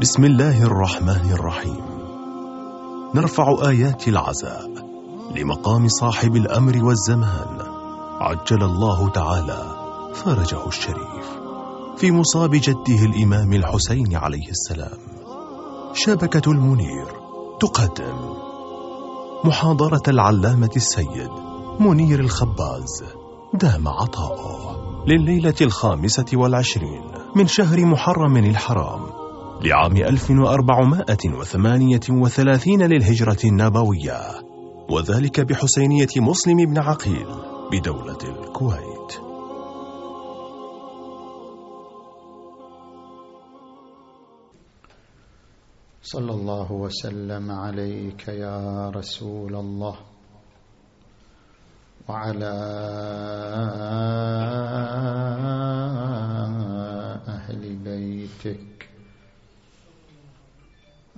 بسم الله الرحمن الرحيم. نرفع آيات العزاء لمقام صاحب الأمر والزمان. عجل الله تعالى فرجه الشريف. في مصاب جده الإمام الحسين عليه السلام. شبكة المنير تقدم. محاضرة العلامة السيد منير الخباز. دام عطاؤه لليلة الخامسة والعشرين من شهر محرم الحرام. لعام 1438 للهجرة النبوية وذلك بحسينية مسلم بن عقيل بدولة الكويت. صلى الله وسلم عليك يا رسول الله وعلى أهل بيتك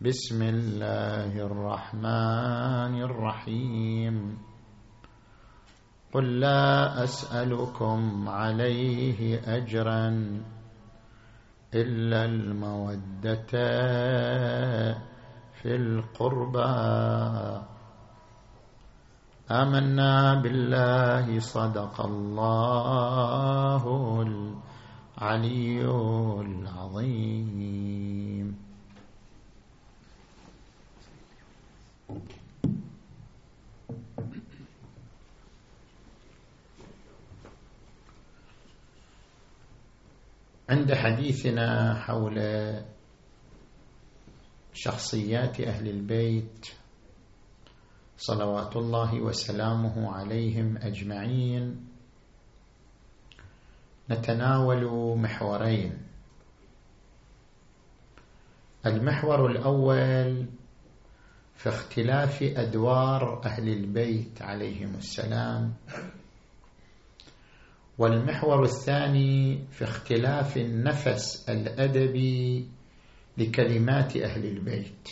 بسم الله الرحمن الرحيم. قل لا أسألكم عليه أجرا إلا المودة في القربى. آمنا بالله صدق الله العلي العظيم. عند حديثنا حول شخصيات أهل البيت صلوات الله وسلامه عليهم أجمعين نتناول محورين. المحور الأول في اختلاف أدوار أهل البيت عليهم السلام. والمحور الثاني في اختلاف النفس الادبي لكلمات أهل البيت.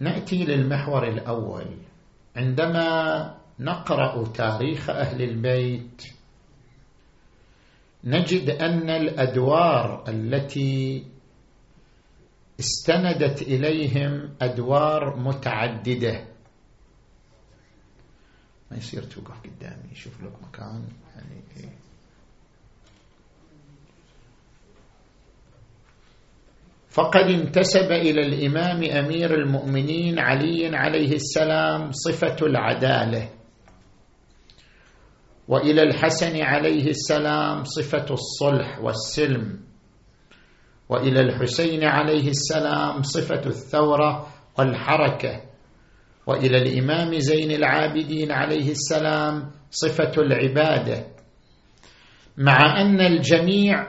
نأتي للمحور الأول. عندما نقرأ تاريخ أهل البيت نجد أن الأدوار التي استندت إليهم أدوار متعددة. ما يصير توقف قدامي شوف لك مكان يعني إيه. فقد انتسب إلى الإمام أمير المؤمنين علي عليه السلام صفة العدالة. وإلى الحسن عليه السلام صفة الصلح والسلم. وإلى الحسين عليه السلام صفة الثورة والحركة. وإلى الإمام زين العابدين عليه السلام صفة العبادة مع أن الجميع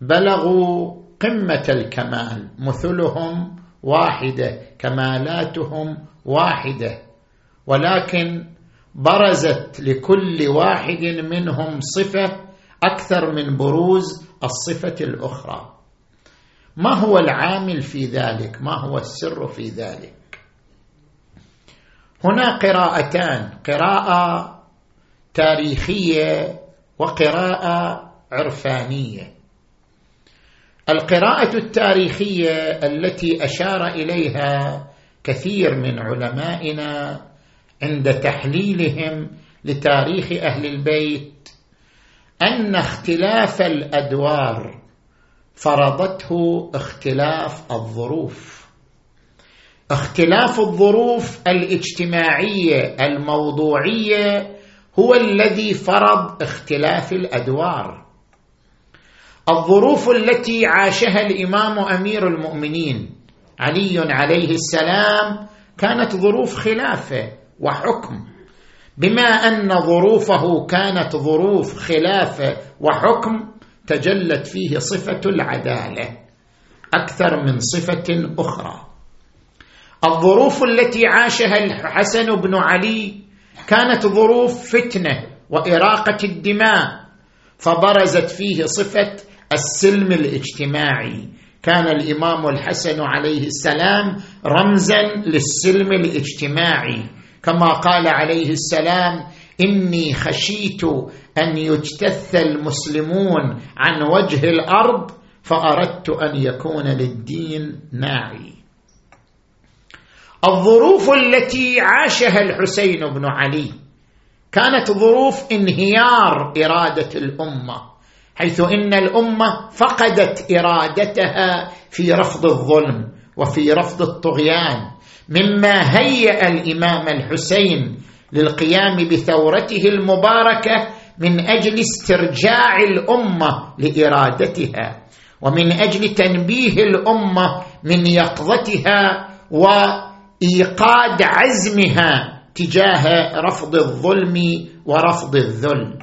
بلغوا قمة الكمال مثلهم واحدة كمالاتهم واحدة ولكن برزت لكل واحد منهم صفة أكثر من بروز الصفة الأخرى. ما هو العامل في ذلك؟ ما هو السر في ذلك؟ هنا قراءتان قراءة تاريخية وقراءة عرفانية. القراءة التاريخية التي أشار إليها كثير من علمائنا عند تحليلهم لتاريخ أهل البيت أن اختلاف الأدوار فرضته اختلاف الظروف. اختلاف الظروف الاجتماعية الموضوعية هو الذي فرض اختلاف الأدوار. الظروف التي عاشها الإمام أمير المؤمنين علي عليه السلام كانت ظروف خلافة وحكم بما أن ظروفه كانت ظروف خلافة وحكم تجلت فيه صفة العدالة أكثر من صفة أخرى. الظروف التي عاشها الحسن بن علي كانت ظروف فتنة وإراقة الدماء فبرزت فيه صفة السلم الاجتماعي. كان الإمام الحسن عليه السلام رمزا للسلم الاجتماعي. كما قال عليه السلام إني خشيت أن يجتث المسلمون عن وجه الأرض فأردت أن يكون للدين ناعي. الظروف التي عاشها الحسين بن علي كانت ظروف انهيار إرادة الأمة حيث إن الأمة فقدت إرادتها في رفض الظلم وفي رفض الطغيان مما هيأ الإمام الحسين للقيام بثورته المباركة من أجل استرجاع الأمة لإرادتها ومن أجل تنبيه الأمة من يقظتها وايقاد عزمها تجاه رفض الظلم ورفض الذل.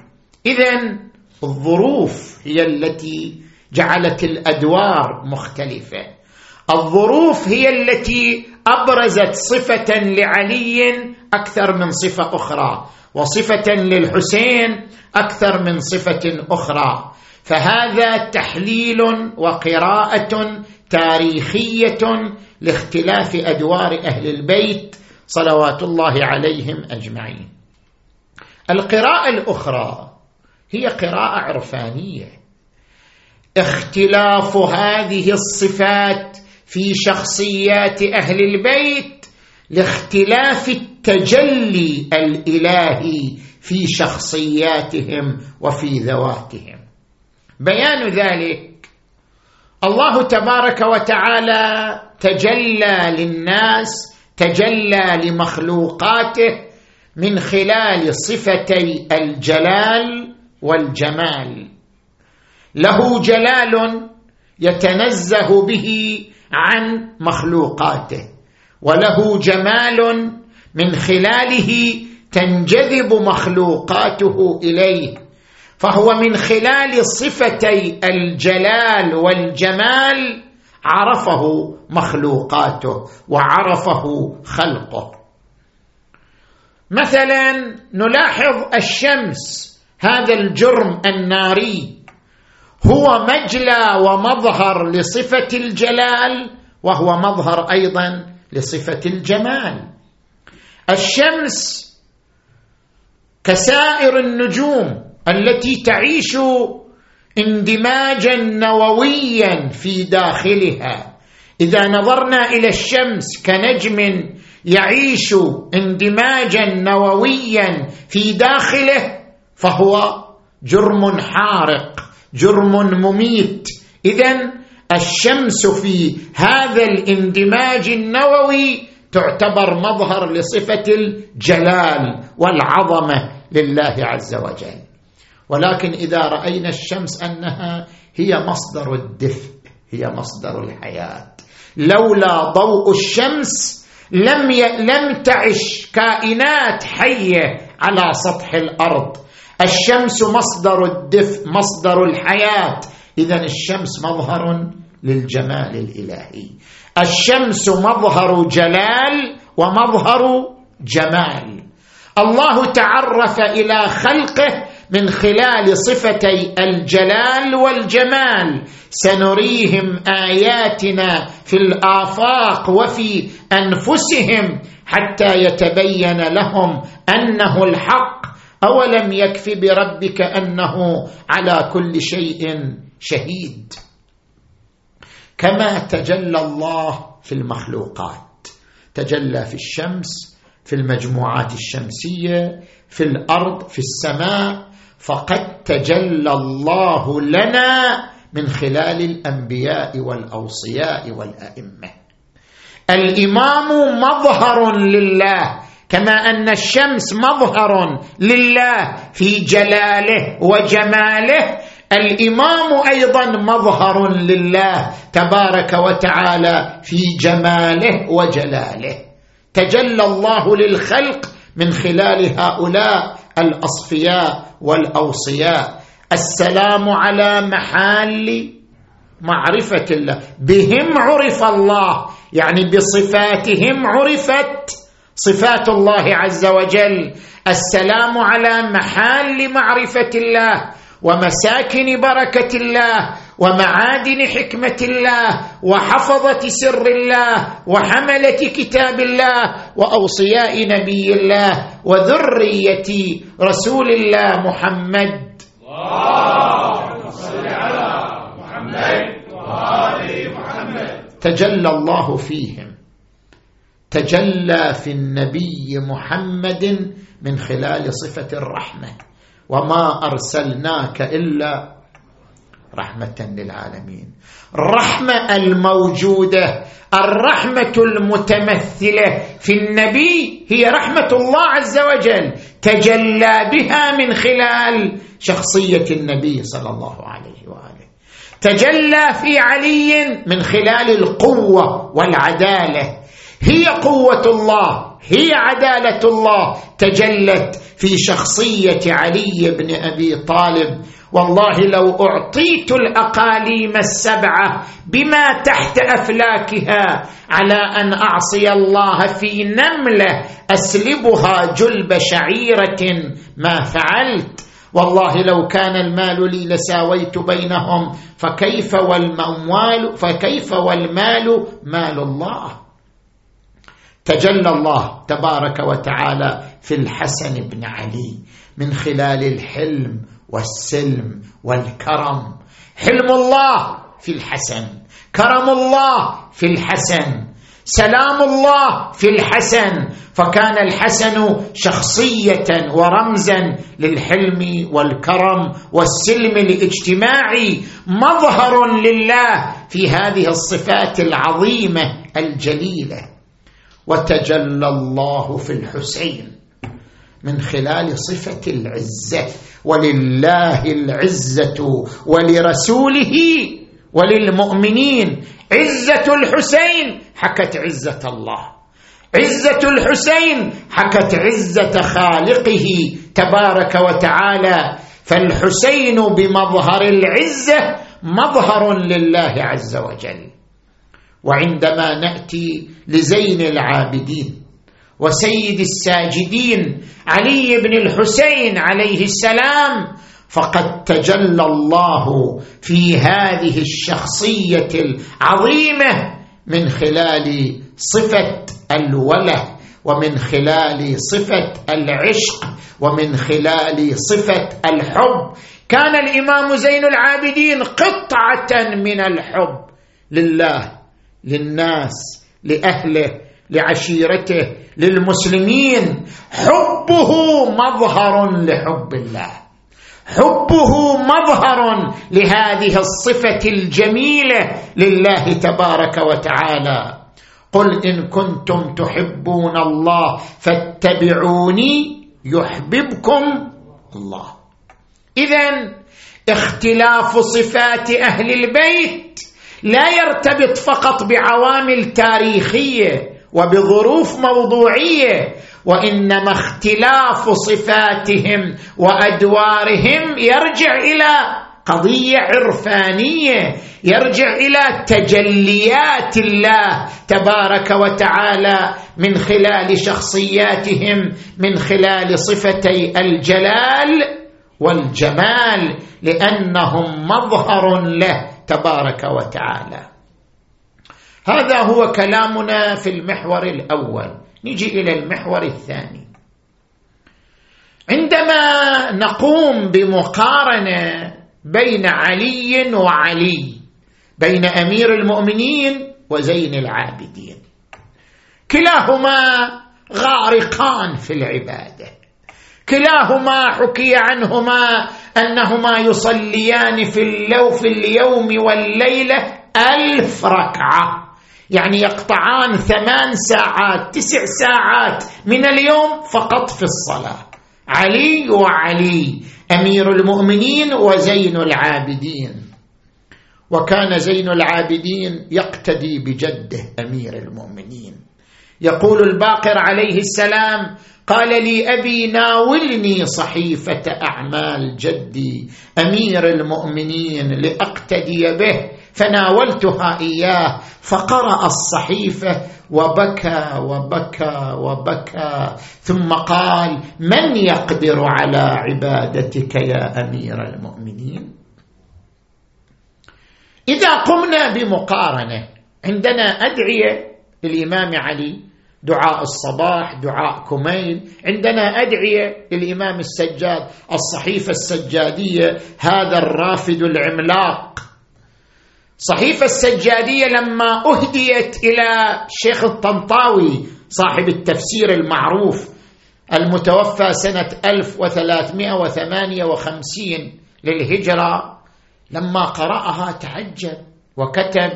اذا الظروف هي التي جعلت الأدوار مختلفة. الظروف هي التي أبرزت صفة لعلي أكثر من صفة أخرى وصفة للحسين أكثر من صفة أخرى. فهذا تحليل وقراءة تاريخية لاختلاف أدوار أهل البيت صلوات الله عليهم أجمعين. القراءة الأخرى هي قراءة عرفانية. اختلاف هذه الصفات في شخصيات أهل البيت لاختلاف التجلي الإلهي في شخصياتهم وفي ذواتهم. بيان ذلك الله تبارك وتعالى تجلى للناس تجلى لمخلوقاته من خلال صفتي الجلال والجمال. له جلال يتنزه به عن مخلوقاته وله جمال من خلاله تنجذب مخلوقاته إليه. فهو من خلال صفتي الجلال والجمال عرفه مخلوقاته وعرفه خلقه. مثلا نلاحظ الشمس هذا الجرم الناري هو مجلى ومظهر لصفة الجلال وهو مظهر أيضا لصفة الجمال. الشمس كسائر النجوم التي تعيش اندماجا نوويا في داخلها. إذا نظرنا إلى الشمس كنجم يعيش اندماجا نوويا في داخله فهو جرم حارق جرم مميت. اذا الشمس في هذا الاندماج النووي تعتبر مظهر لصفة الجلال والعظمة لله عز وجل. ولكن إذا رأينا الشمس أنها هي مصدر الدفء هي مصدر الحياة. لولا ضوء الشمس لم ي... لم تعش كائنات حية على سطح الأرض. الشمس مصدر الدفء مصدر الحياة. اذا الشمس مظهر للجمال الإلهي. الشمس مظهر جلال ومظهر جمال. الله تعرف إلى خلقه من خلال صفتي الجلال والجمال سنريهم آياتنا في الآفاق وفي أنفسهم حتى يتبين لهم أنه الحق. أولم يكف بربك أنه على كل شيء شهيد. كما تجلى الله في المخلوقات. تجلى في الشمس في المجموعات الشمسية في الأرض في السماء فقد تجلى الله لنا من خلال الأنبياء والأوصياء والأئمة. الإمام مظهر لله كما أن الشمس مظهر لله في جلاله وجماله. الإمام أيضا مظهر لله تبارك وتعالى في جماله وجلاله. تجلى الله للخلق من خلال هؤلاء الأصفياء والأوصياء. السلام على محال معرفة الله. بهم عرف الله. يعني بصفاتهم عرفت صفات الله عز وجل. السلام على محال معرفة الله. ومساكن بركة الله. ومعادن حكمة الله وحفظة سر الله وحملة كتاب الله وأوصياء نبي الله وذرية رسول الله محمد. صل على محمد وآل محمد تجلى الله فيهم. تجلى في النبي محمد من خلال صفة الرحمة. وما أرسلناك إلا رحمة للعالمين. الرحمة الموجودة الرحمة المتمثلة في النبي هي رحمة الله عز وجل تجلى بها من خلال شخصية النبي صلى الله عليه وآله. تجلى في علي من خلال القوة والعدالة. هي قوة الله هي عدالة الله تجلت في شخصية علي بن أبي طالب والله لو أعطيت الأقاليم السبعة بما تحت أفلاكها على أن أعصي الله في نملة أسلبها جلب شعيرة ما فعلت. والله لو كان المال لي لساويت بينهم فكيف والموال فكيف والمال مال الله؟ تجلى الله تبارك وتعالى في الحسن بن علي من خلال الحلم والسلم والكرم. حلم الله في الحسن كرم الله في الحسن سلام الله في الحسن. فكان الحسن شخصية ورمزا للحلم والكرم والسلم الاجتماعي مظهر لله في هذه الصفات العظيمة الجليلة. وتجلى الله في الحسين. من خلال صفة العزة ولله العزة ولرسوله وللمؤمنين. عزة الحسين حكت عزة الله. عزة الحسين حكت عزة خالقه تبارك وتعالى. فالحسين بمظهر العزة مظهر لله عز وجل. وعندما نأتي لزين العابدين وسيد الساجدين علي بن الحسين عليه السلام فقد تجلى الله في هذه الشخصية العظيمة من خلال صفة الوله ومن خلال صفة العشق ومن خلال صفة الحب. كان الإمام زين العابدين قطعة من الحب لله للناس لأهله لعشيرته للمسلمين. حبه مظهر لحب الله. حبه مظهر لهذه الصفة الجميلة لله تبارك وتعالى. قل إن كنتم تحبون الله فاتبعوني يحببكم الله. اذا اختلاف صفات أهل البيت لا يرتبط فقط بعوامل تاريخية. وبظروف موضوعية وإنما اختلاف صفاتهم وأدوارهم يرجع إلى قضية عرفانية يرجع إلى تجليات الله تبارك وتعالى من خلال شخصياتهم من خلال صفتي الجلال والجمال لأنهم مظهر له تبارك وتعالى. هذا هو كلامنا في المحور الأول. نجي إلى المحور الثاني. عندما نقوم بمقارنة بين علي وعلي بين أمير المؤمنين وزين العابدين. كلاهما غارقان في العبادة. كلاهما حكي عنهما أنهما يصليان في اللو في اليوم والليلة ألف ركعة. يعني يقطعان ثمان ساعات تسع ساعات من اليوم فقط في الصلاة. علي وعلي أمير المؤمنين وزين العابدين. وكان زين العابدين يقتدي بجده أمير المؤمنين. يقول الباقر عليه السلام قال لي أبي ناولني صحيفة أعمال جدي أمير المؤمنين لأقتدي به. فناولتها إياه فقرأ الصحيفة وبكى وبكى وبكى ثم قال من يقدر على عبادتك يا أمير المؤمنين؟ إذا قمنا بمقارنة عندنا أدعية للإمام علي دعاء الصباح دعاء كميل عندنا أدعية للإمام السجاد الصحيفة السجادية هذا الرافد العملاق. صحيفة السجادية لما أهديت إلى شيخ الطنطاوي صاحب التفسير المعروف المتوفى سنة 1358 للهجرة لما قرأها تعجب وكتب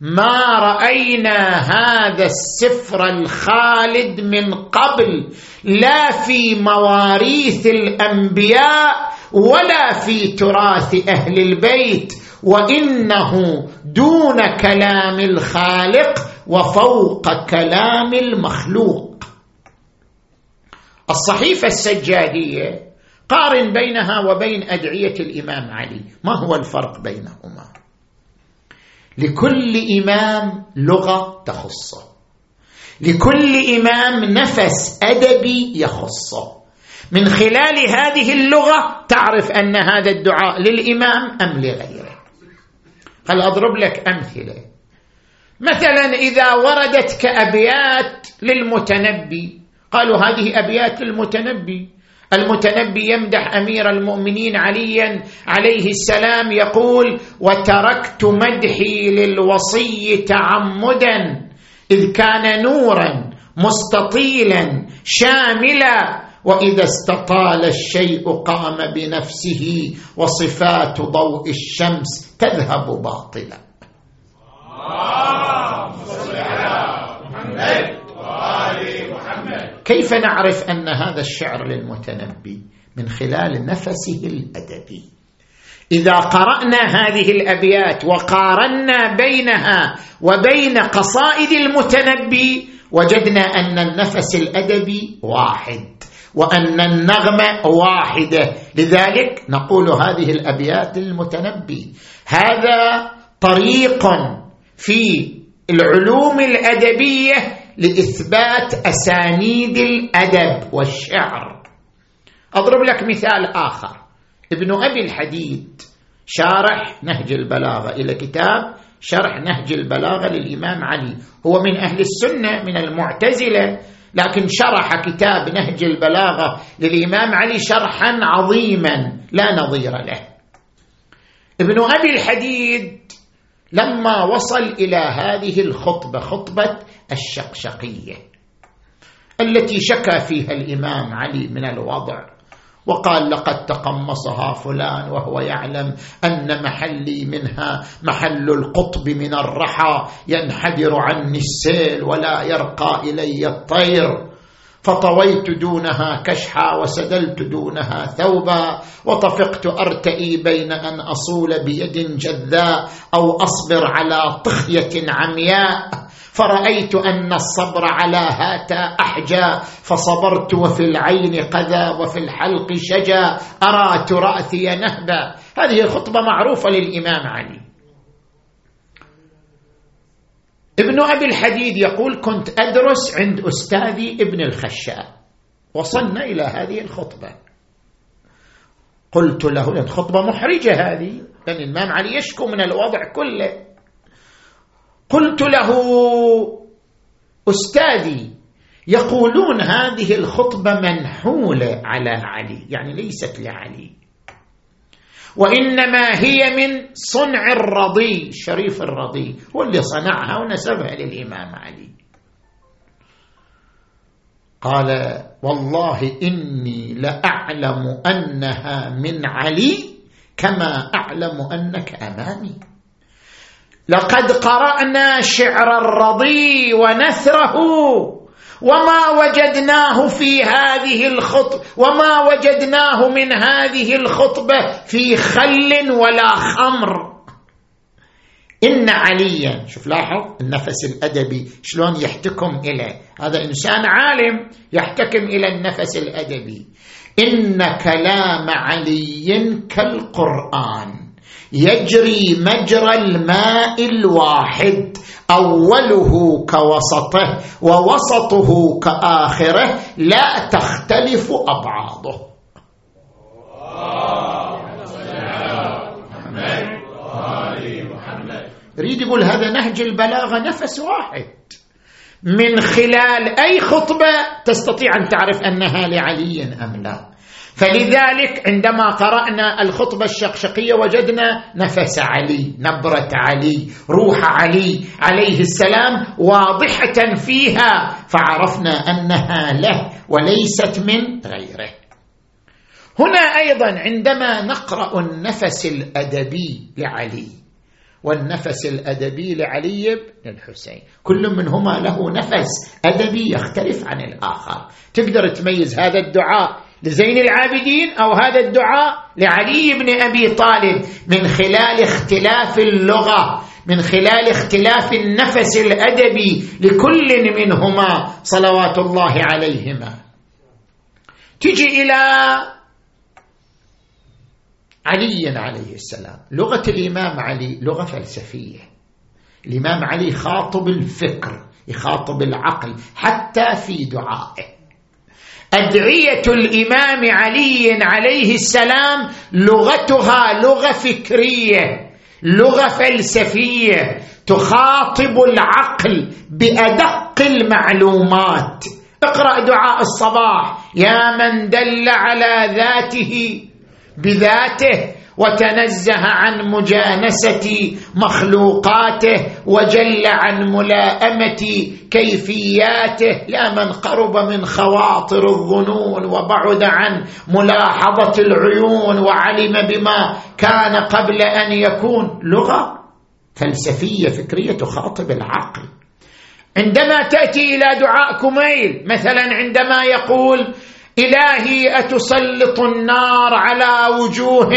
ما رأينا هذا السفر الخالد من قبل لا في مواريث الأنبياء ولا في تراث أهل البيت وإنه دون كلام الخالق وفوق كلام المخلوق. الصحيفة السجادية قارن بينها وبين أدعية الإمام علي. ما هو الفرق بينهما؟ لكل إمام لغة تخصه. لكل إمام نفس ادبي يخصه. من خلال هذه اللغة تعرف أن هذا الدعاء للإمام أم لغيره. هل أضرب لك أمثلة؟ مثلا إذا وردت كأبيات للمتنبي قالوا هذه أبيات للمتنبي. المتنبي يمدح أمير المؤمنين عليا عليه السلام يقول وتركت مدحي للوصي تعمدا إذ كان نورا مستطيلا شاملا وإذا استطال الشيء قام بنفسه وصفات ضوء الشمس تذهب باطلا. كيف نعرف أن هذا الشعر للمتنبي من خلال نفسه الأدبي؟ إذا قرأنا هذه الأبيات وقارنا بينها وبين قصائد المتنبي وجدنا أن النفس الأدبي واحد. وأن النغمه واحدة. لذلك نقول هذه الأبيات للمتنبي. هذا طريق في العلوم الأدبية لإثبات أسانيد الأدب والشعر. أضرب لك مثال آخر. ابن أبي الحديد شارح نهج البلاغة إلى كتاب شرح نهج البلاغة للإمام علي. هو من أهل السنة من المعتزلة. لكن شرح كتاب نهج البلاغة للإمام علي شرحا عظيما لا نظير له. ابن أبي الحديد لما وصل إلى هذه الخطبة خطبة الشقشقية التي شكى فيها الإمام علي من الوضع. وقال لقد تقمصها فلان وهو يعلم أن محلي منها محل القطب من الرحى ينحدر عني السيل ولا يرقى إلي الطير. فطويت دونها كشحا وسدلت دونها ثوبا وطفقت أرتئي بين أن أصول بيد جذاء أو أصبر على طخية عمياء. فرأيت أن الصبر على هاتا احجى فصبرت وفي العين قذى وفي الحلق شجا. أرات راسي نهبا. هذه خطبة معروفة للإمام علي. ابن أبي الحديد يقول كنت أدرس عند أستاذي ابن الخشاب. وصلنا إلى هذه الخطبة. قلت له لأن خطبة محرجة هذه. لأن الإمام علي يشكو من الوضع كله. قلت له أستاذي يقولون هذه الخطبة منحولة على علي. يعني ليست لعلي. وإنما هي من صنع الرضي الشريف الرضي هو اللي صنعها ونسبها للإمام علي. قال والله إني لأعلم أنها من علي كما أعلم أنك أمامي. لقد قرأنا شعر الرضي ونثره وما وجدناه في هذه الخطبه وما وجدناه من هذه الخطبة في خل ولا خمر. إن عليا شوف لاحظ النفس الأدبي شلون يحتكم اليه هذا إنسان عالم يحتكم إلى النفس الأدبي. إن كلام علي كالقرآن. يجري مجرى الماء الواحد اوله كوسطه ووسطه كاخره لا تختلف ابعاضه يريد يقول هذا نهج البلاغه نفس واحد من خلال أي خطبة تستطيع أن تعرف أنها لعلي أم لا. فلذلك عندما قرأنا الخطبة الشقشقية وجدنا نفس علي نبرة علي روح علي عليه السلام واضحة فيها فعرفنا أنها له وليست من غيره. هنا أيضا عندما نقرأ النفس الأدبي لعلي والنفس الأدبي لعلي بن الحسين. كل منهما له نفس أدبي يختلف عن الآخر. تقدر تميز هذا الدعاء لزين العابدين أو هذا الدعاء لعلي بن أبي طالب من خلال اختلاف اللغة من خلال اختلاف النفس الأدبي لكل منهما صلوات الله عليهما. تجي إلى علي عليه السلام. لغة الإمام علي لغة فلسفية. الإمام علي خاطب الفكر يخاطب العقل حتى في دعائه. أدعية الإمام علي عليه السلام لغتها لغة فكرية لغة فلسفية. تخاطب العقل بأدق المعلومات. اقرأ دعاء الصباح. يا من دل على ذاته بذاته وتنزه عن مجانسة مخلوقاته وجل عن ملائمة كيفياته يا من قرب من خواطر الظنون وبعد عن ملاحظة العيون وعلم بما كان قبل أن يكون. لغة فلسفية فكرية تخاطب العقل. عندما تأتي إلى دعاء كميل مثلا عندما يقول إلهي أتسلط النار على وجوه.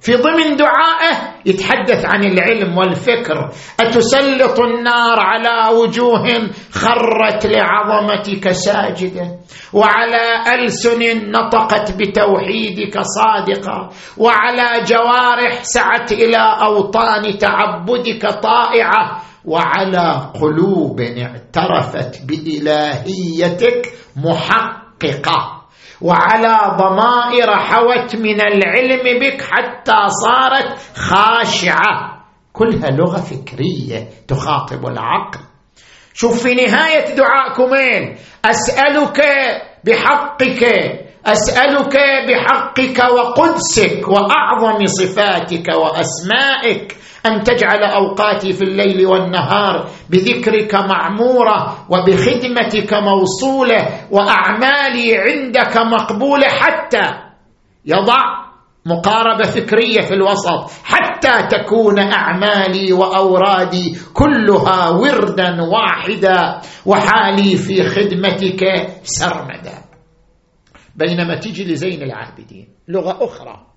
في ضمن دعائه يتحدث عن العلم والفكر. أتسلط النار على وجوه خرت لعظمتك ساجدة وعلى ألسن نطقت بتوحيدك صادقة وعلى جوارح سعت إلى أوطان تعبدك طائعة وعلى قلوب اعترفت بإلهيتك محققه محققه وعلى ضمائر حوت من العلم بك حتى صارت خاشعة. كلها لغة فكرية تخاطب العقل. شوف في نهاية دعاء كمين أسألك بحقك أسألك بحقك وقدسك وأعظم صفاتك وأسمائك. أن تجعل أوقاتي في الليل والنهار بذكرك معمورة وبخدمتك موصولة وأعمالي عندك مقبولة حتى يضع مقاربة فكرية في الوسط حتى تكون أعمالي وأورادي كلها وردا واحدا وحالي في خدمتك سرمدا. بينما تجي لزين العابدين. لغة أخرى.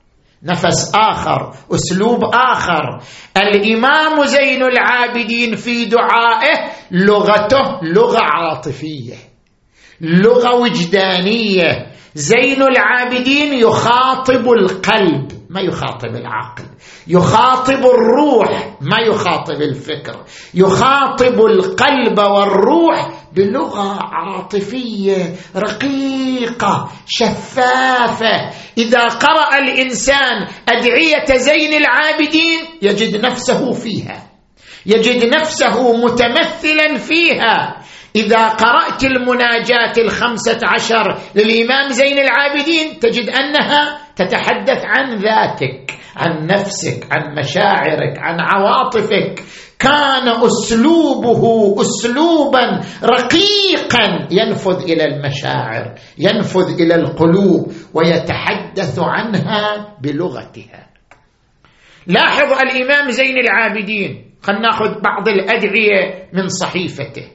نفس آخر أسلوب آخر. الإمام زين العابدين في دعائه لغته لغة عاطفية لغة وجدانية. زين العابدين يخاطب القلب ما يخاطب العقل. يخاطب الروح ما يخاطب الفكر. يخاطب القلب والروح بلغة عاطفية رقيقة شفافة. إذا قرأ الإنسان أدعية زين العابدين يجد نفسه فيها. يجد نفسه متمثلا فيها. إذا قرأت المناجات الخمسة عشر للإمام زين العابدين تجد أنها تتحدث عن ذاتك. عن نفسك عن مشاعرك عن عواطفك. كان أسلوبه اسلوبا رقيقا ينفذ إلى المشاعر ينفذ إلى القلوب ويتحدث عنها بلغتها. لاحظ الإمام زين العابدين خلينا ناخذ بعض الأدعية من صحيفته.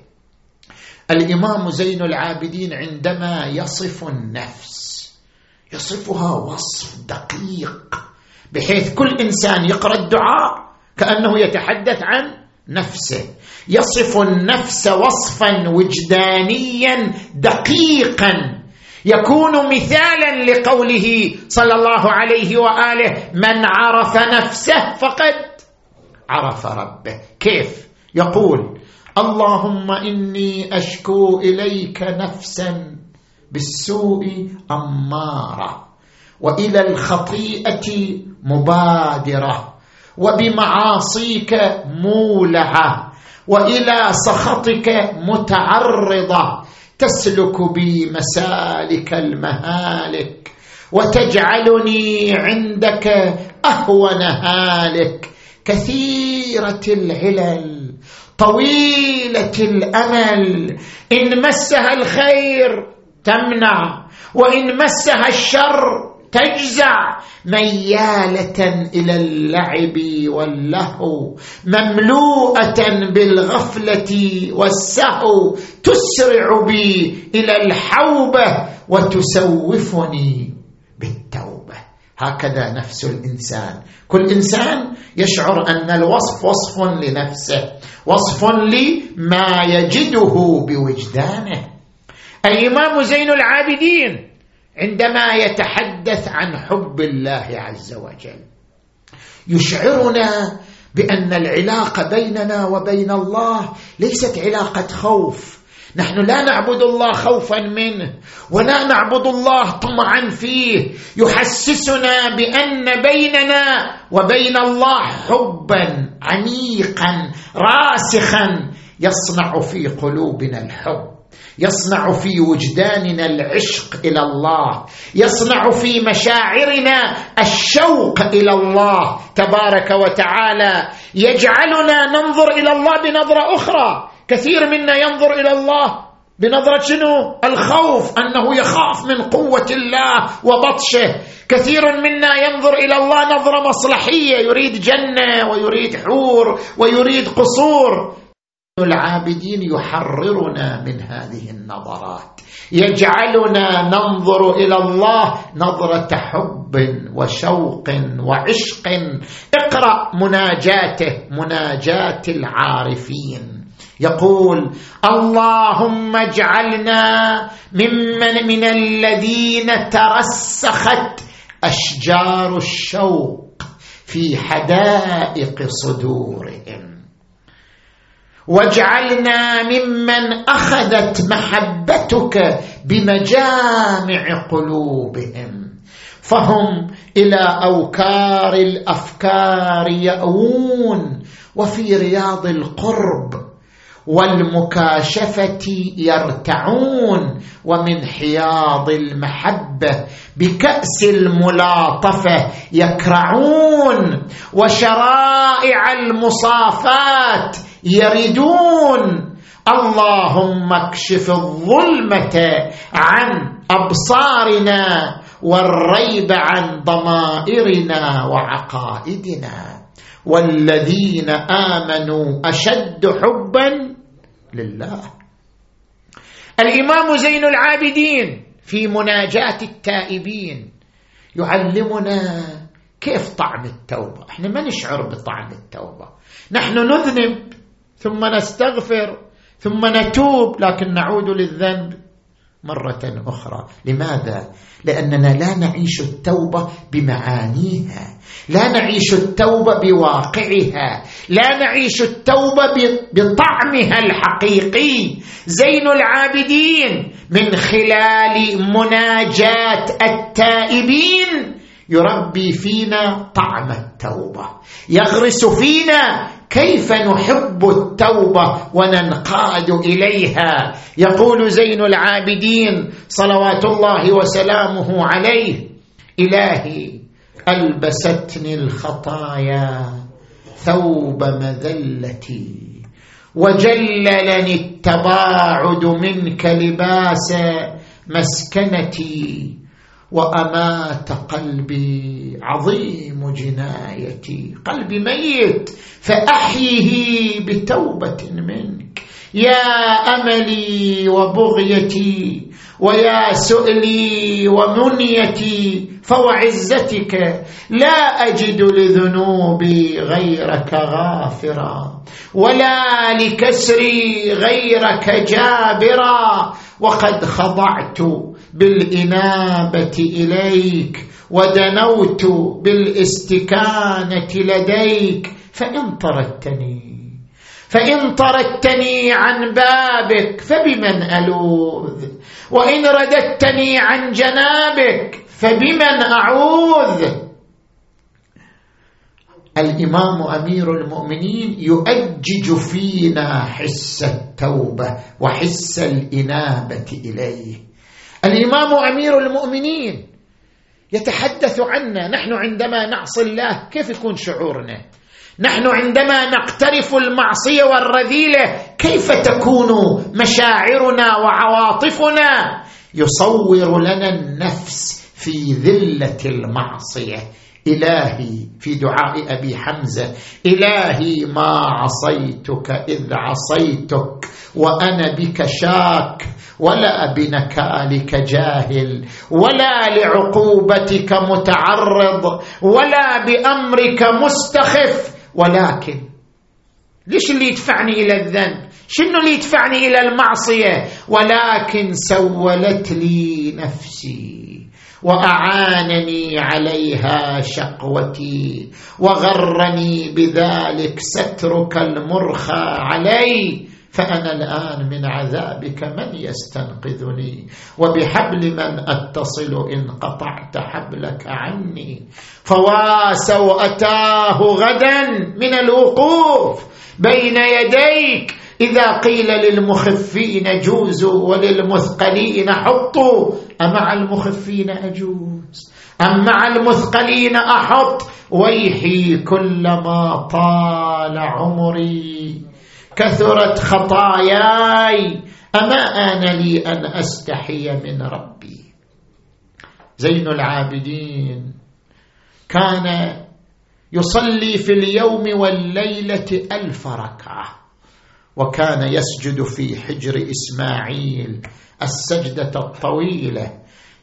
الإمام زين العابدين عندما يصف النفس يصفها وصف دقيق. بحيث كل إنسان يقرأ الدعاء كأنه يتحدث عن نفسه. يصف النفس وصفا وجدانيا دقيقا. يكون مثالا لقوله صلى الله عليه وآله من عرف نفسه فقد عرف ربه. كيف؟ يقول اللهم إني أشكو إليك نفسا بالسوء اماره وإلى الخطيئة مبادرة وبمعاصيك مولعة وإلى سخطك متعرضة تسلك بي مسالك المهالك وتجعلني عندك أهون هالك. كثيرة العلل طويلة الأمل إن مسها الخير تمنع وإن مسها الشر تجزع ميالة إلى اللعب واللهو مملوءة بالغفلة والسهو تسرع بي إلى الحوبة وتسوفني بالتوبة. هكذا نفس الإنسان. كل إنسان يشعر أن الوصف وصف لنفسه وصف لما يجده بوجدانه. الامام زين العابدين عندما يتحدث عن حب الله عز وجل يشعرنا بأن العلاقه بيننا وبين الله ليست علاقة خوف. نحن لا نعبد الله خوفا منه ولا نعبد الله طمعا فيه. يحسسنا بأن بيننا وبين الله حبا عميقا راسخا يصنع في قلوبنا الحب. يصنع في وجداننا العشق إلى الله. يصنع في مشاعرنا الشوق إلى الله تبارك وتعالى. يجعلنا ننظر إلى الله بنظرة أخرى. كثير منا ينظر إلى الله بنظرة شنو؟ الخوف أنه يخاف من قوة الله وبطشه. كثير منا ينظر إلى الله نظرة مصلحية يريد جنة ويريد حور ويريد قصور. العابدين يحررنا من هذه النظرات. يجعلنا ننظر إلى الله نظرة حب وشوق وعشق. اقرأ مناجاته مناجاة العارفين. يقول اللهم اجعلنا ممن من الذين ترسخت أشجار الشوق في حدائق صدورهم. واجعلنا ممن أخذت محبتك بمجامع قلوبهم. فهم إلى أوكار الأفكار يأوون وفي رياض القرب والمكاشفة يرتعون ومن حياض المحبة بكأس الملاطفة يكرعون وشرائع المصافات يردون اللهم اكشف الظلمة عن أبصارنا والريب عن ضمائرنا وعقائدنا. والذين آمنوا أشد حبا لله. الإمام زين العابدين في مناجاة التائبين يعلمنا كيف طعم التوبة. إحنا ما نشعر بطعم التوبة. نحن نذنب ثم نستغفر ثم نتوب لكن نعود للذنب مرة أخرى. لماذا؟ لأننا لا نعيش التوبة بمعانيها لا نعيش التوبة بواقعها لا نعيش التوبة بطعمها الحقيقي. زين العابدين من خلال مناجاة التائبين يربي فينا طعم التوبة. يغرس فينا كيف نحب التوبة وننقاد إليها؟ يقول زين العابدين صلوات الله وسلامه عليه إلهي ألبستني الخطايا ثوب مذلتي وجللني التباعد منك لباس مسكنتي وأمات قلبي عظيم جنايتي. قلبي ميت فأحيه بتوبة منك. يا أملي وبغيتي ويا سؤلي ومنيتي فوعزتك لا أجد لذنوبي غيرك غافرا ولا لكسري غيرك جابرا وقد خضعت بالإنابة إليك ودنوت بالاستكانة لديك فإن طردتني فإن طردتني عن بابك فبمن ألوذ؟ وإن رددتني عن جنابك فبمن اعوذ الإمام أمير المؤمنين يؤجج فينا حس التوبة وحس الإنابة إليه. الإمام أمير المؤمنين يتحدث عنا نحن عندما نعصي الله كيف يكون شعورنا؟ نحن عندما نقترف المعصية والرذيلة كيف تكون مشاعرنا وعواطفنا؟ يصور لنا النفس في ذلة المعصية. إلهي في دعاء أبي حمزة إلهي ما عصيتك إذ عصيتك وأنا بك شاك ولا بنكالك جاهل ولا لعقوبتك متعرض ولا بأمرك مستخف ولكن ليش اللي يدفعني إلى الذنب؟ شنو اللي يدفعني إلى المعصية؟ ولكن سولت لي نفسي وأعانني عليها شقوتي وغرني بذلك سترك المرخى علي فأنا الآن من عذابك من يستنقذني؟ وبحبل من أتصل إن قطعت حبلك عني؟ فواسوا اتاه غدا من الوقوف بين يديك إذا قيل للمخفين جوزوا وللمثقلين حطوا أمع المخفين أجوز ام مع المثقلين أحط ويحي كلما طال عمري. كثرت خطاياي أما آن لي أن أستحي من ربي. زين العابدين كان يصلي في اليوم والليلة ألف ركعة. وكان يسجد في حجر إسماعيل السجدة الطويلة.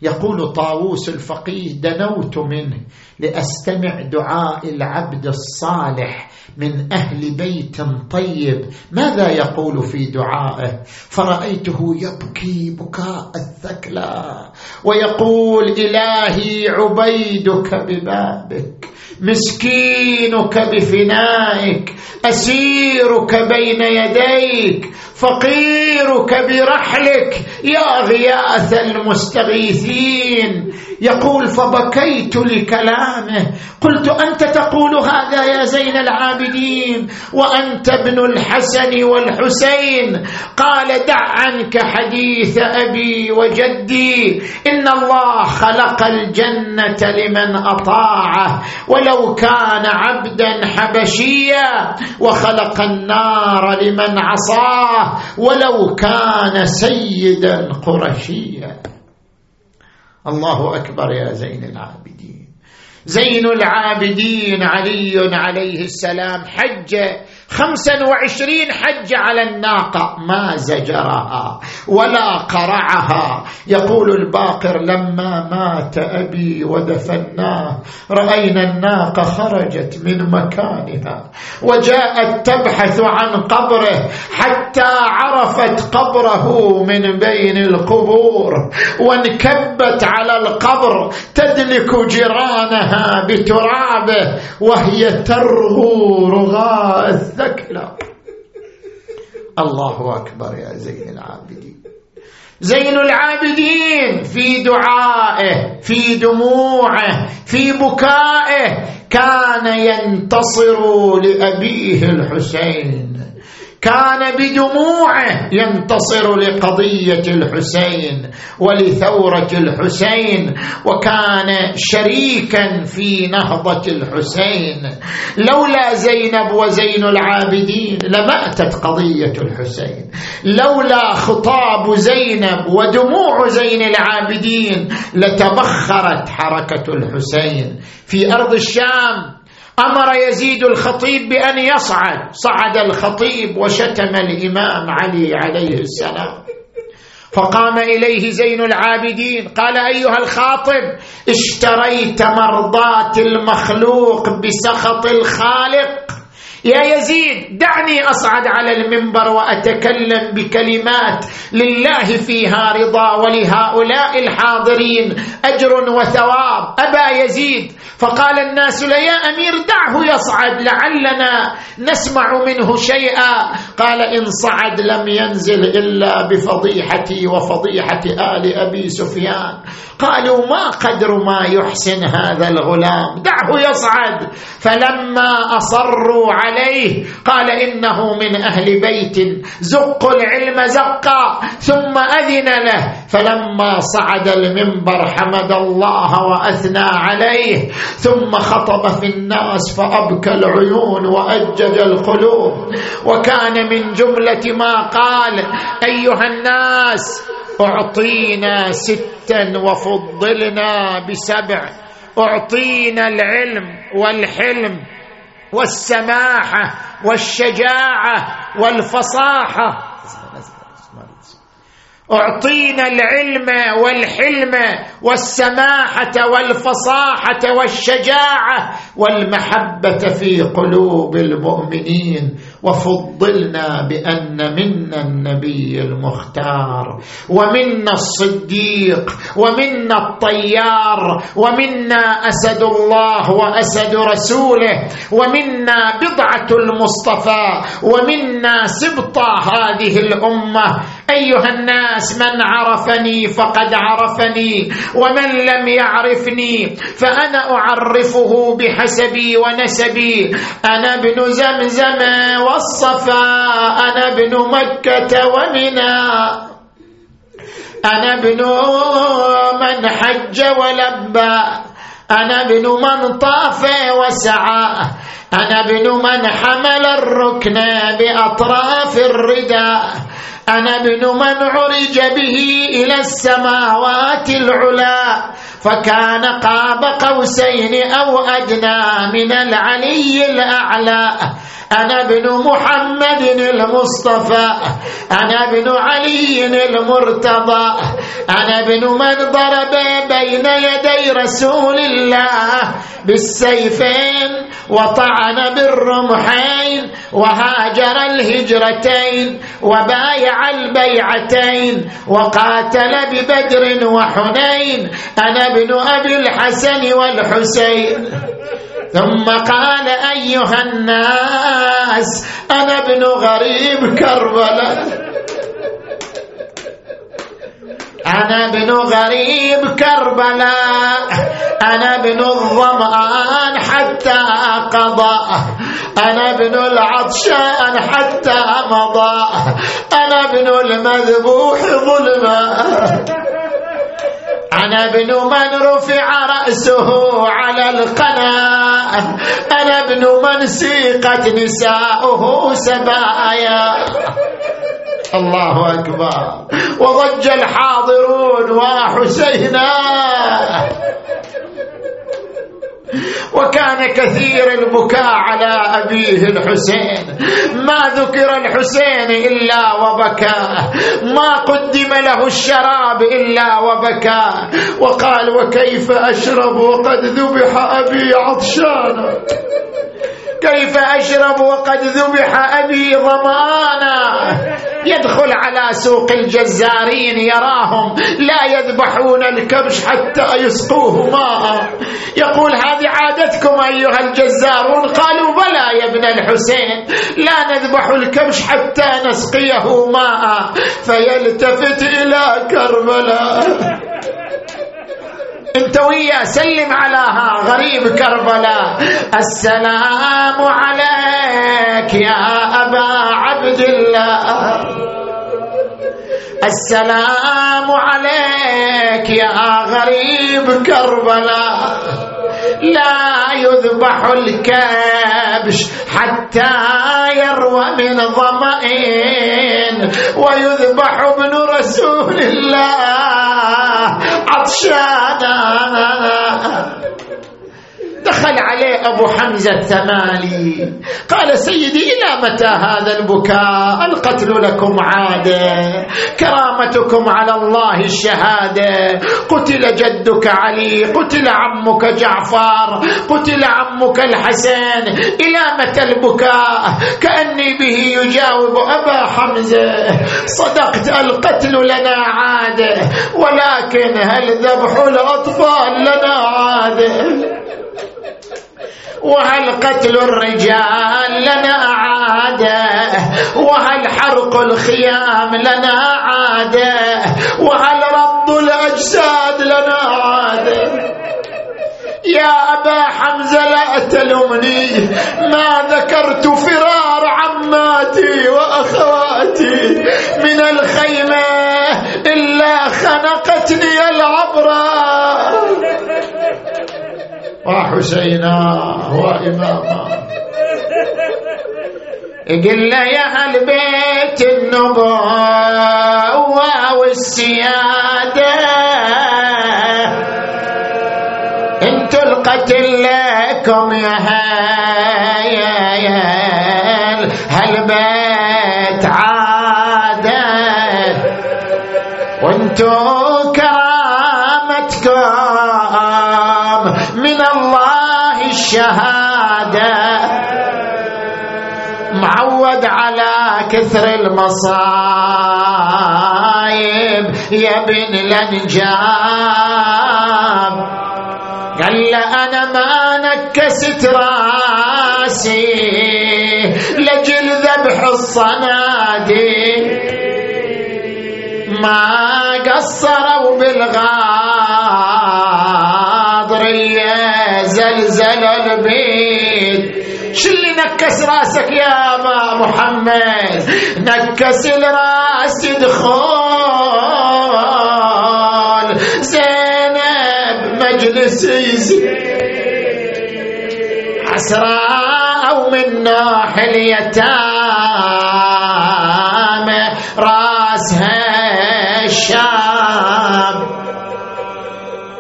يقول طاووس الفقيه دنوت منه لأستمع دعاء العبد الصالح من أهل بيت طيب. ماذا يقول في دعائه؟ فرأيته يبكي بكاء الثكلى ويقول إلهي عبيدك ببابك مسكينك بفنائك أسيرك بين يديك فقيرك برحلك يا غياث المستغيثين. يقول فبكيت لكلامه. قلت أنت تقول هذا يا زين العابدين وأنت ابن الحسن والحسين. قال دع عنك حديث أبي وجدي. إن الله خلق الجنة لمن أطاعه ولو كان عبدا حبشيا وخلق النار لمن عصاه ولو كان سيدا قرشيا الله أكبر يا زين العابدين. زين العابدين علي عليه السلام حج خمسا وعشرين حج على الناقة. ما زجرها ولا قرعها. يقول الباقر لما مات أبي ودفناه رأينا الناقة خرجت من مكانها وجاءت تبحث عن قبره حتى عرفت قبره من بين القبور وانكبت على القبر تدلك جيرانها بترابه وهي ترغو رغاء الثكلى الله أكبر يا زين العابدين. زين العابدين في دعائه في دموعه في بكائه كان ينتصر لأبيه الحسين. كان بدموعه ينتصر لقضية الحسين ولثورة الحسين وكان شريكا في نهضة الحسين. لولا زينب وزين العابدين لماتت قضية الحسين. لولا خطاب زينب ودموع زين العابدين لتبخرت حركة الحسين. في أرض الشام أمر يزيد الخطيب بأن يصعد. صعد الخطيب وشتم الإمام علي عليه السلام. فقام إليه زين العابدين. قال أيها الخاطب اشتريت مرضاه المخلوق بسخط الخالق. يا يزيد دعني أصعد على المنبر وأتكلم بكلمات لله فيها رضا ولهؤلاء الحاضرين أجر وثواب. ابى يزيد فقال الناس يا أمير دعه يصعد لعلنا نسمع منه شيئا. قال إن صعد لم ينزل إلا بفضيحتي وفضيحة آل أبي سفيان. قالوا ما قدر ما يحسن هذا الغلام؟ دعه يصعد. فلما أصروا عليه. قال إنه من أهل بيت زقوا العلم زقا ثم أذن له. فلما صعد المنبر حمد الله وأثنى عليه. ثم خطب في الناس فأبكى العيون وأجج القلوب. وكان من جملة ما قال أيها الناس أعطينا ستا وفضلنا بسبع. أعطينا العلم والحلم والسماحة والشجاعة والفصاحة. أعطينا العلم والحلم والسماحة والفصاحة والشجاعة والمحبة في قلوب المؤمنين. وفضلنا بأن منا النبي المختار ومنا الصديق ومنا الطيار ومنا أسد الله وأسد رسوله ومنا بضعة المصطفى ومنا سبط هذه الأمة. أيها الناس من عرفني فقد عرفني ومن لم يعرفني فأنا أعرفه بحسبي ونسبي. أنا ابن زمزم والصفا أنا ابن مكة ومنى. أنا ابن من حج ولبى أنا ابن من طاف وسعى. أنا ابن من حمل الركن بأطراف الرداء. أنا ابن من عرج به إلى السماوات العلا فكان قاب قوسين أو أدنى من العلي الأعلى. أنا ابن محمد المصطفى أنا ابن علي المرتضى. أنا ابن من ضرب بين يدي رسول الله بالسيفين وطعن بالرمحين وهاجر الهجرتين وبايع البيعتين وقاتل ببدر وحنين أنا ابن أبي الحسن والحسين. ثم قال أيها الناس أنا ابن غريب كربلاء. أنا ابن غريب كربلاء. أنا ابن الظمآن حتى قضى أنا ابن العطشان حتى مضى. أنا ابن المذبوح ظلما. أنا ابن من رفع رأسه على القناة. أنا ابن من سيقت نساؤه سبايا. الله أكبر. وضج الحاضرون وحسينا وكان كثير البكاء على أبيه الحسين. ما ذكر الحسين إلا وبكى. ما قدم له الشراب إلا وبكى. وقال وكيف أشرب وقد ذبح أبي عطشانا كيف أشرب وقد ذبح أبي ظمانا يدخل على سوق الجزارين يراهم لا يذبحون الكبش حتى يسقوه ماء. يقول هذه عادتكم أيها الجزارون؟ قالوا بلى يا ابن الحسين لا نذبح الكبش حتى نسقيه ماء. فيلتفت إلى كربلاء. انت ويا سلم علىها غريب كربلاء. السلام عليك يا أبا عبد الله. السلام عليك يا غريب كربلاء. لا يذبح الكبش حتى يروى من ظمئن ويذبح ابن رسول الله. عطشانا دخل عليه أبو حمزة الثمالي قال سيدي إلى متى هذا البكاء؟ القتل لكم عادة كرامتكم على الله الشهادة قتل جدك علي قتل عمك جعفر قتل عمك الحسن إلى متى البكاء؟ كأني به يجاوب أبا حمزة. صدقت القتل لنا عادة ولكن هل ذبح الأطفال لنا عادة وهل قتل الرجال لنا عادة؟ وهل حرق الخيام لنا عادة؟ وهل رد الأجساد لنا عادة؟ يا أبا حمزة لا تلومني ما ذكرت فرار عماتي وأخواتي. من الخيمة إلا خنقتني. وحسينا وإماما. قل يا أهل بيت النبوة والسيادة. انتو القتل لكم يا هايل هالبيت عادة. وانتو الشهادة. معود على كثر المصايب يا بن الأنجاب. قال أنا ما نكست راسي. لجل ذبح الصناديق. ما قصروا بالغاضريه زلزل البيت. شو اللي نكس راسك يا أبا محمد. نكس الراس دخول. زينب مجلس حسراء من نوح اليتامى. راسها الشاب.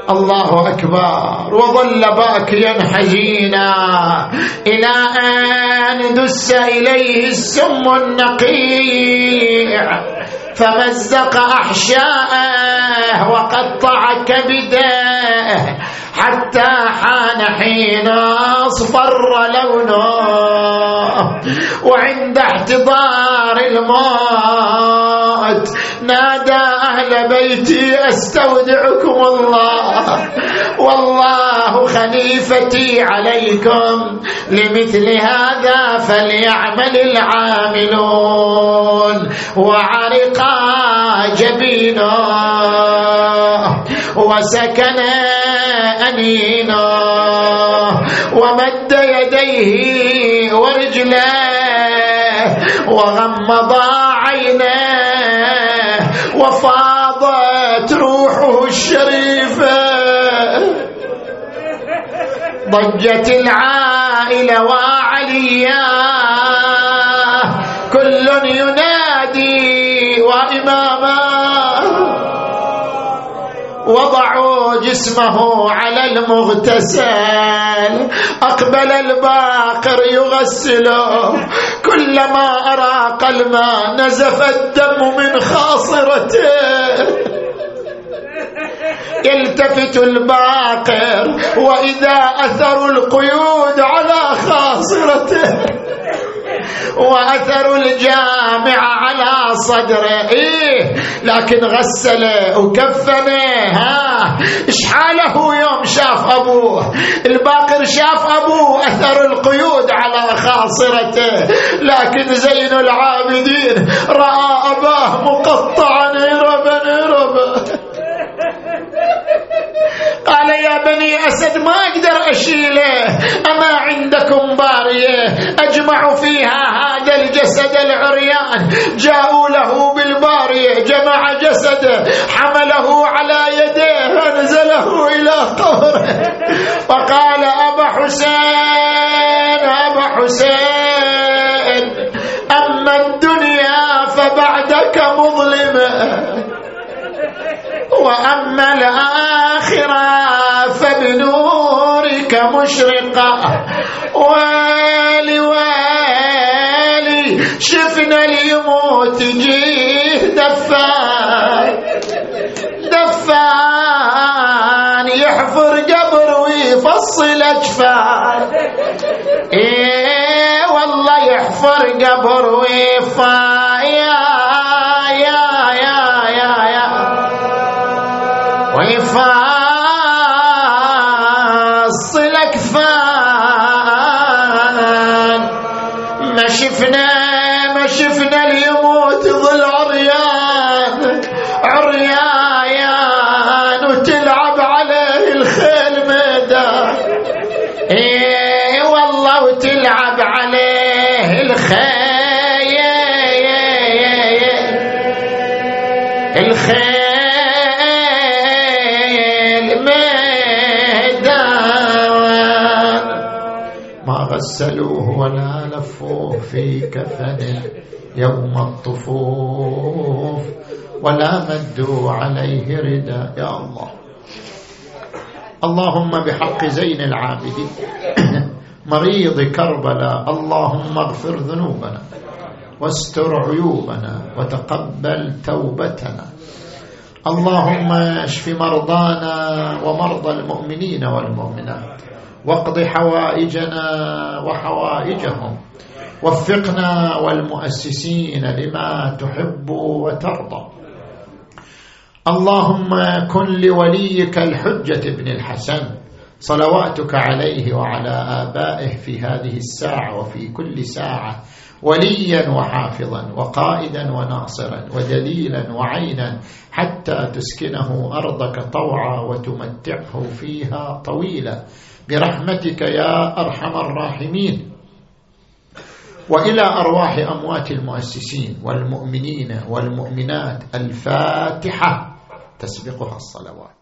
الله أكبر. وظل باكيا حزينا. إلى أن دس إليه السم النقيع. فمزق أحشاءه وقطع كبده حتى حان حين أصفر لونه. وعند احتضار الموت نادى أهل بيتي أستودعكم الله. والله خليفتي عليكم. لمثل هذا فليعمل العاملون. وعرقا جبينه. وسكن أنينه. ومد يديه ورجليه وغمض عينيه وفاضت روحه الشريفة. ضجت العائلة وعليا. كل ينادي واماما وضعوا جسمه على المغتسل. أقبل الباقر يغسله كلما أراق الماء نزف الدم من خاصرته. يلتفت الباقر وإذا أثر القيود على خاصرته. وأثر الجامع على صدره. إيه لكن غسله وكفنه ها؟ إيش حاله يوم شاف أبوه؟ الباقر شاف أبوه أثر القيود على خاصرته. لكن زين العابدين رأى أباه مقطعا هربا هربا قال يا بني أسد ما أقدر أشيله أما عندكم بارية. أجمع فيها هذا الجسد العريان. جاءوا له بالبارية جمع جسده حمله على يديه فأنزله إلى قبره. وقال أبا حسين أبا حسين. وأما الآخرة فبنورك مشرقة ويلي ويلي شفنا اليموت جيه دفان. دفان يحفر قبر ويفصل أجفان. إيه والله يحفر قبر ويفا ويفصل اكفان ما شفنا ما شفنا اليموت ظل عريان عريان وتلعب عليه الخيل ميدان. إيه والله وتلعب عليه الخيل غسلوه ولا لفوه في كفن يوم الطفوف ولا مدوا عليه رداء يا الله. اللهم بحق زين العابدين. مريض كربلاء اللهم اغفر ذنوبنا. واستر عيوبنا. وتقبل توبتنا. اللهم اشف مرضانا ومرضى المؤمنين والمؤمنات. واقض حوائجنا وحوائجهم. وفقنا والمؤسسين لما تحب وترضى. اللهم كن لوليك الحجة ابن الحسن. صلواتك عليه وعلى آبائه في هذه الساعة وفي كل ساعة. وليا وحافظا وقائدا وناصرا ودليلا وعينا حتى تسكنه أرضك طوعا وتمتعه فيها طويلا. برحمتك يا أرحم الراحمين. وإلى أرواح أموات المؤسسين والمؤمنين والمؤمنات الفاتحة. تسبقها الصلوات.